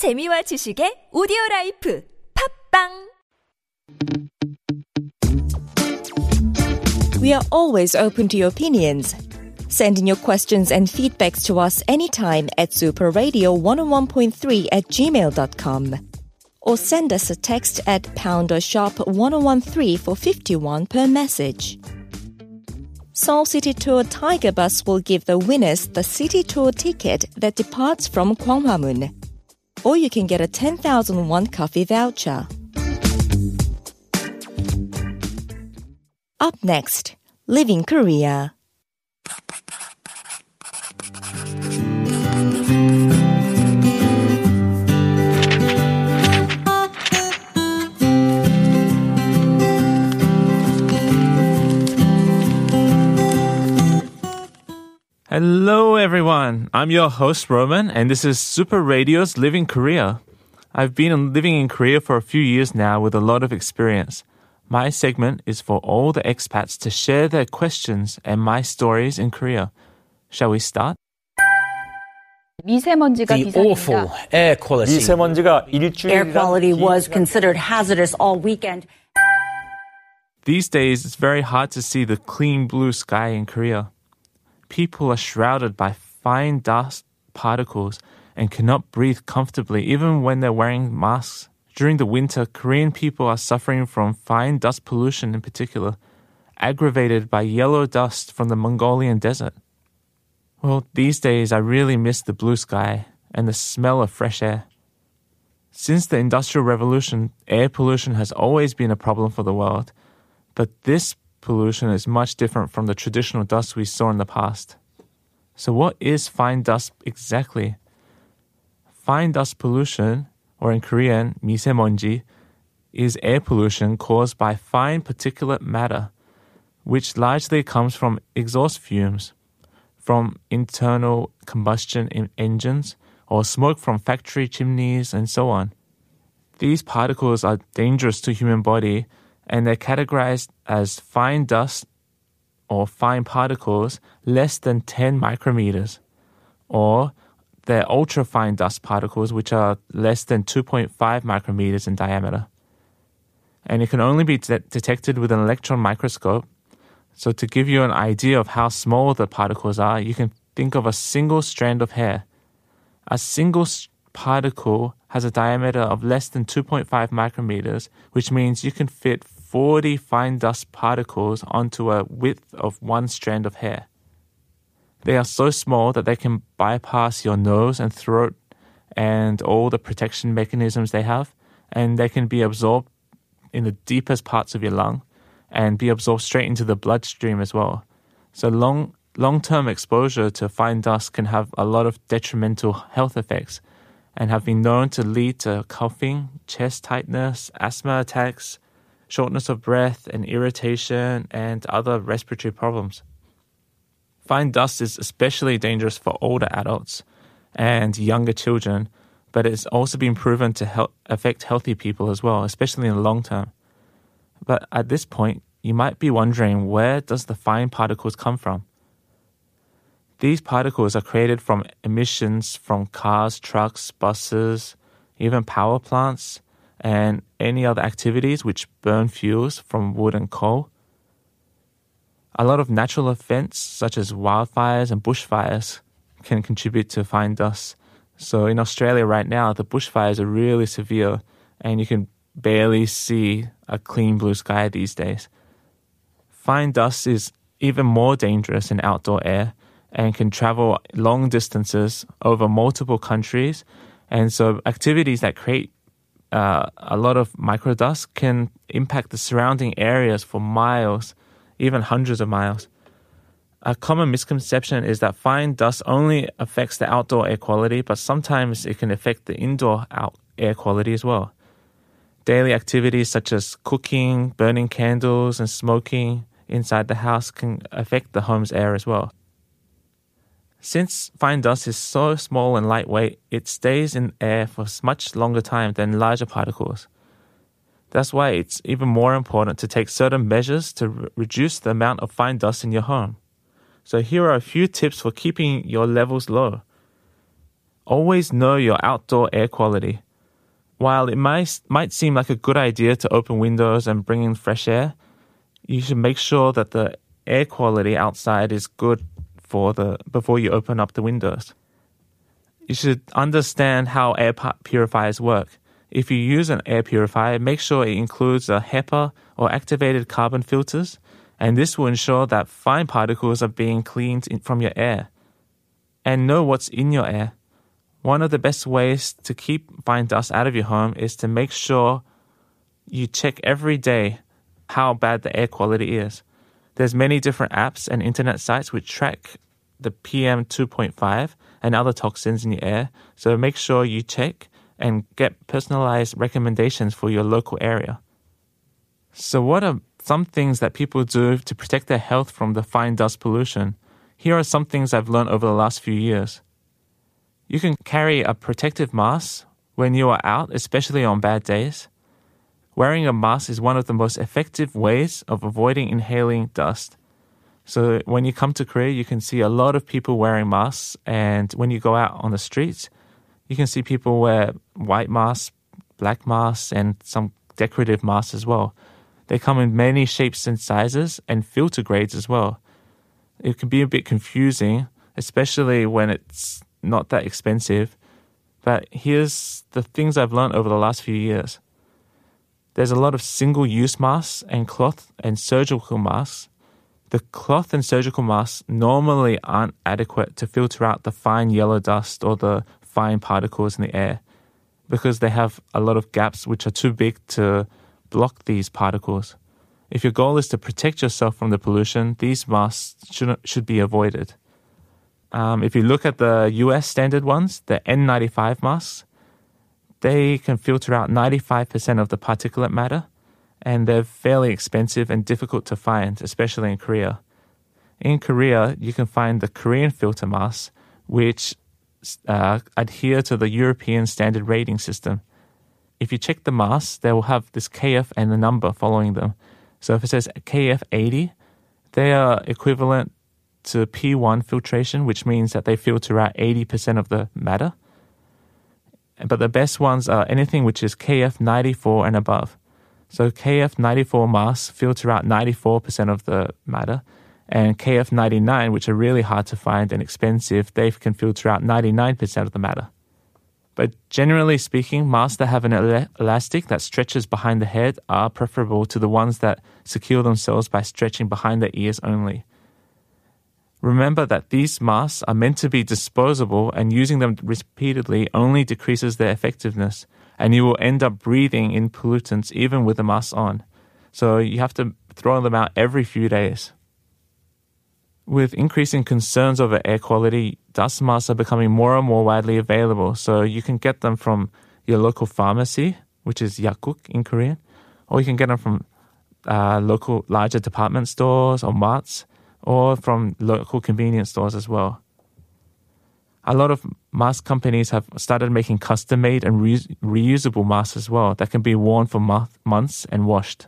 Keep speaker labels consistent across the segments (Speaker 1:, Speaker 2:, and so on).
Speaker 1: 재미와 지식의 오디오 라이프 팟빵
Speaker 2: We are always open to your opinions. Send in your questions and feedbacks to us anytime at superradio101.3 at gmail.com or send us a text at pound or sharp 1013 for 51 per message. Seoul City Tour Tiger Bus will give the winners the City Tour ticket that departs from Gwanghwamun. Or you can get a 10,000 won coffee voucher. Up next, Living Korea.
Speaker 3: Hello, everyone. I'm your host, Roman, and this is Super Radio's Living Korea. I've been living in Korea for a few years now with a lot of experience. My segment is for all the expats to share their questions and my stories in Korea. Shall we start?
Speaker 4: 미세먼지가
Speaker 5: The
Speaker 4: 기사입니다.
Speaker 5: awful air quality.
Speaker 6: 미세먼지가
Speaker 7: Air
Speaker 6: 일주일간
Speaker 7: quality was considered hazardous all weekend.
Speaker 3: These days, it's very hard to see the clean blue sky in Korea. People are shrouded by fine dust particles and cannot breathe comfortably even when they're wearing masks. During the winter, Korean people are suffering from fine dust pollution in particular, aggravated by yellow dust from the Mongolian desert. Well, these days I really miss the blue sky and the smell of fresh air. Since the Industrial Revolution, air pollution has always been a problem for the world, but this pollution is much different from the traditional dust we saw in the past. So, what is fine dust exactly? Fine dust pollution, or in Korean, 미세먼지, is air pollution caused by fine particulate matter, which largely comes from exhaust fumes from internal combustion in engines or smoke from factory chimneys and so on. These particles are dangerous to human body and they're categorized as fine dust or fine particles less than 10 micrometers or they're ultrafine dust particles which are less than 2.5 micrometers in diameter. And it can only be de- detected with an electron microscope so, to give you an idea of how small the particles are, you can think of a single strand of hair. A single s- particle has a diameter of less than 2.5 micrometers, which means you can fit 40 fine dust particles onto a width of one strand of hair. They are so small that they can bypass your nose and throat and all the protection mechanisms they have, and they can be absorbed in the deepest parts of your lung and be absorbed straight into the bloodstream as well. So long long-term exposure to fine dust can have a lot of detrimental health effects and have been known to lead to coughing, chest tightness, asthma attacks, shortness of breath and irritation and other respiratory problems. Fine dust is especially dangerous for older adults and younger children, but it's also been proven to help affect healthy people as well, especially in the long term. But at this point, you might be wondering where does the fine particles come from? These particles are created from emissions from cars, trucks, buses, even power plants, and any other activities which burn fuels from wood and coal. A lot of natural events, such as wildfires and bushfires, can contribute to fine dust. So in Australia right now, the bushfires are really severe, and you can barely see a clean blue sky these days. Fine dust is even more dangerous in outdoor air and can travel long distances over multiple countries. And so, activities that create uh, a lot of microdust can impact the surrounding areas for miles, even hundreds of miles. A common misconception is that fine dust only affects the outdoor air quality, but sometimes it can affect the indoor air quality as well. Daily activities such as cooking, burning candles, and smoking inside the house can affect the home's air as well. Since fine dust is so small and lightweight, it stays in air for much longer time than larger particles. That's why it's even more important to take certain measures to re- reduce the amount of fine dust in your home. So here are a few tips for keeping your levels low. always know your outdoor air quality. While it might, might seem like a good idea to open windows and bring in fresh air, you should make sure that the air quality outside is good for the before you open up the windows. You should understand how air purifiers work. If you use an air purifier, make sure it includes a HEPA or activated carbon filters, and this will ensure that fine particles are being cleaned from your air. And know what's in your air. One of the best ways to keep fine dust out of your home is to make sure you check every day how bad the air quality is. There's many different apps and internet sites which track the PM 2.5 and other toxins in the air. So make sure you check and get personalized recommendations for your local area. So what are some things that people do to protect their health from the fine dust pollution? Here are some things I've learned over the last few years. You can carry a protective mask when you are out, especially on bad days. Wearing a mask is one of the most effective ways of avoiding inhaling dust. So when you come to Korea, you can see a lot of people wearing masks, and when you go out on the streets, you can see people wear white masks, black masks, and some decorative masks as well. They come in many shapes and sizes and filter grades as well. It can be a bit confusing, especially when it's not that expensive. But here's the things I've learned over the last few years. There's a lot of single use masks and cloth and surgical masks. The cloth and surgical masks normally aren't adequate to filter out the fine yellow dust or the fine particles in the air because they have a lot of gaps which are too big to block these particles. If your goal is to protect yourself from the pollution, these masks should, should be avoided. Um, if you look at the US standard ones, the N95 masks, they can filter out 95% of the particulate matter, and they're fairly expensive and difficult to find, especially in Korea. In Korea, you can find the Korean filter masks, which uh, adhere to the European standard rating system. If you check the masks, they will have this KF and the number following them. So if it says KF80, they are equivalent to P1 filtration, which means that they filter out 80% of the matter. But the best ones are anything which is KF94 and above. So KF94 masks filter out 94% of the matter, and KF99, which are really hard to find and expensive, they can filter out 99% of the matter. But generally speaking, masks that have an el- elastic that stretches behind the head are preferable to the ones that secure themselves by stretching behind the ears only. Remember that these masks are meant to be disposable and using them repeatedly only decreases their effectiveness and you will end up breathing in pollutants even with the mask on. So you have to throw them out every few days. With increasing concerns over air quality, dust masks are becoming more and more widely available. So you can get them from your local pharmacy, which is yakuk in Korean, or you can get them from uh, local larger department stores or marts or from local convenience stores as well. A lot of mask companies have started making custom made and re- reusable masks as well that can be worn for month- months and washed.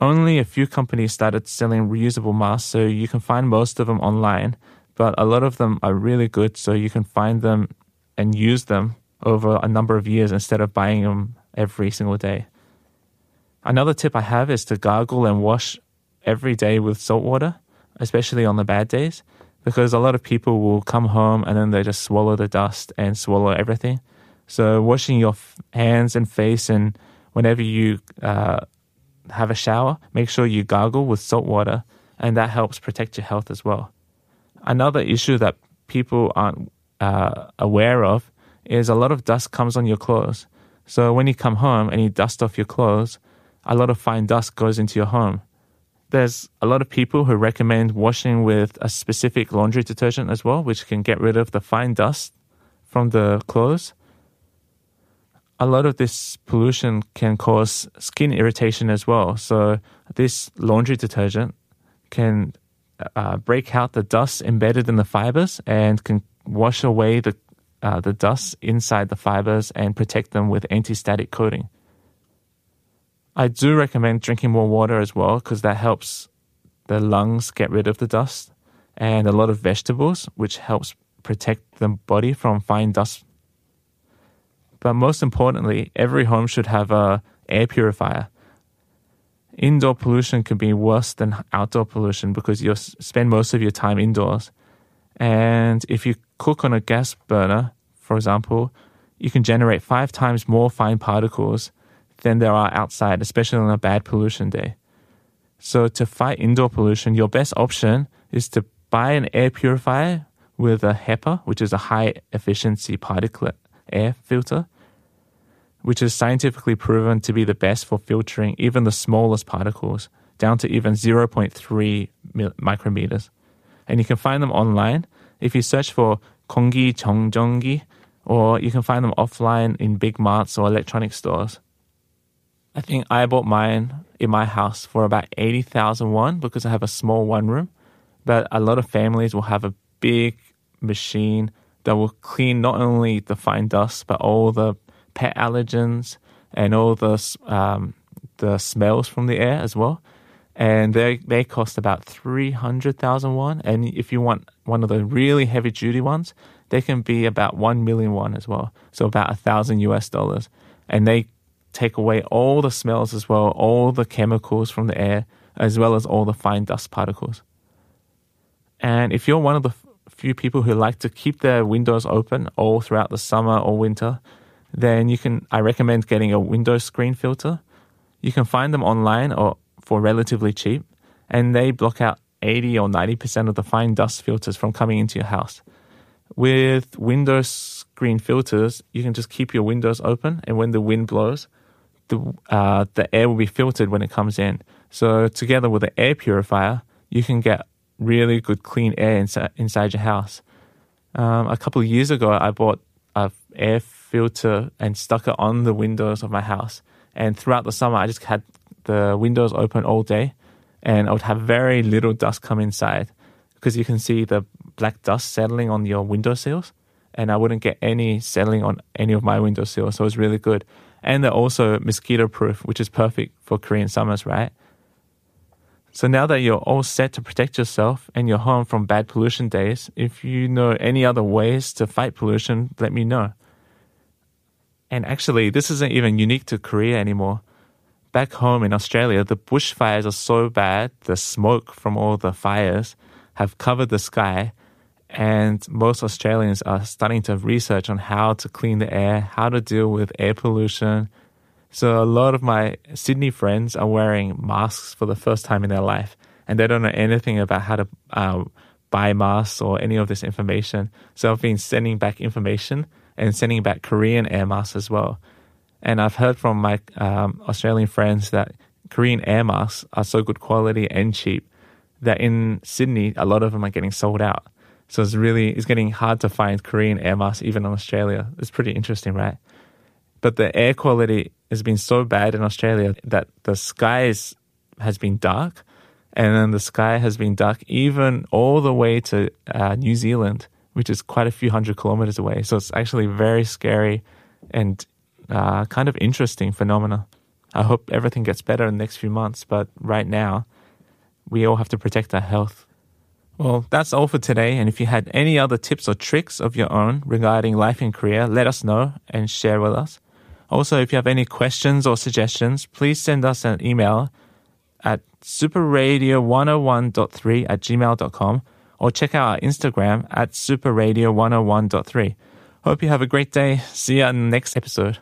Speaker 3: Only a few companies started selling reusable masks, so you can find most of them online, but a lot of them are really good, so you can find them and use them over a number of years instead of buying them every single day. Another tip I have is to gargle and wash every day with salt water, especially on the bad days, because a lot of people will come home and then they just swallow the dust and swallow everything. So washing your f- hands and face and whenever you uh, have a shower, make sure you gargle with salt water, and that helps protect your health as well. Another issue that people aren't uh, aware of is a lot of dust comes on your clothes. So when you come home and you dust off your clothes, a lot of fine dust goes into your home there's a lot of people who recommend washing with a specific laundry detergent as well, which can get rid of the fine dust from the clothes. A lot of this pollution can cause skin irritation as well. So, this laundry detergent can uh, break out the dust embedded in the fibers and can wash away the, uh, the dust inside the fibers and protect them with anti static coating. I do recommend drinking more water as well because that helps the lungs get rid of the dust and a lot of vegetables, which helps protect the body from fine dust. But most importantly, every home should have a air purifier. Indoor pollution can be worse than outdoor pollution because you spend most of your time indoors. And if you cook on a gas burner, for example, you can generate five times more fine particles than there are outside, especially on a bad pollution day. So to fight indoor pollution, your best option is to buy an air purifier with a HEPA, which is a high efficiency particulate air filter, which is scientifically proven to be the best for filtering even the smallest particles down to even 0.3 micrometers. And you can find them online if you search for Kongi Chongjongi, or you can find them offline in big marts or electronic stores. I think I bought mine in my house for about 80,000 won because I have a small one room. But a lot of families will have a big machine that will clean not only the fine dust, but all the pet allergens and all the, um, the smells from the air as well. And they, they cost about 300,000 won. And if you want one of the really heavy duty ones, they can be about 1 million won as well. So about a thousand US dollars. And they take away all the smells as well, all the chemicals from the air, as well as all the fine dust particles. And if you're one of the few people who like to keep their windows open all throughout the summer or winter, then you can, I recommend getting a window screen filter. You can find them online or for relatively cheap, and they block out 80 or 90% of the fine dust filters from coming into your house. With window screen filters, you can just keep your windows open, and when the wind blows, the uh, the air will be filtered when it comes in. So together with the air purifier, you can get really good clean air inside, inside your house. Um, a couple of years ago, I bought a air filter and stuck it on the windows of my house. And throughout the summer, I just had the windows open all day, and I would have very little dust come inside because you can see the black dust settling on your window sills, and I wouldn't get any settling on any of my window sills. So it was really good and they're also mosquito proof, which is perfect for Korean summers, right? So now that you're all set to protect yourself and your home from bad pollution days, if you know any other ways to fight pollution, let me know. And actually, this isn't even unique to Korea anymore. Back home in Australia, the bushfires are so bad, the smoke from all the fires have covered the sky and most Australians are starting to research on how to clean the air, how to deal with air pollution. So a lot of my Sydney friends are wearing masks for the first time in their life, and they don't know anything about how to uh, buy masks or any of this information. So I've been sending back information and sending back Korean air masks as well. And I've heard from my um, Australian friends that Korean air masks are so good quality and cheap that in Sydney, a lot of them are getting sold out. So it's really it's getting hard to find Korean air masks even in Australia. It's pretty interesting, right? But the air quality has been so bad in Australia that the skies has been dark, and then the sky has been dark even all the way to uh, New Zealand, which is quite a few hundred kilometers away. So it's actually very scary and uh, kind of interesting phenomena. I hope everything gets better in the next few months, but right now, we all have to protect our health. Well, that's all for today. And if you had any other tips or tricks of your own regarding life in Korea, let us know and share with us. Also, if you have any questions or suggestions, please send us an email at superradio101.3 at gmail.com or check out our Instagram at superradio101.3. Hope you have a great day. See you on the next episode.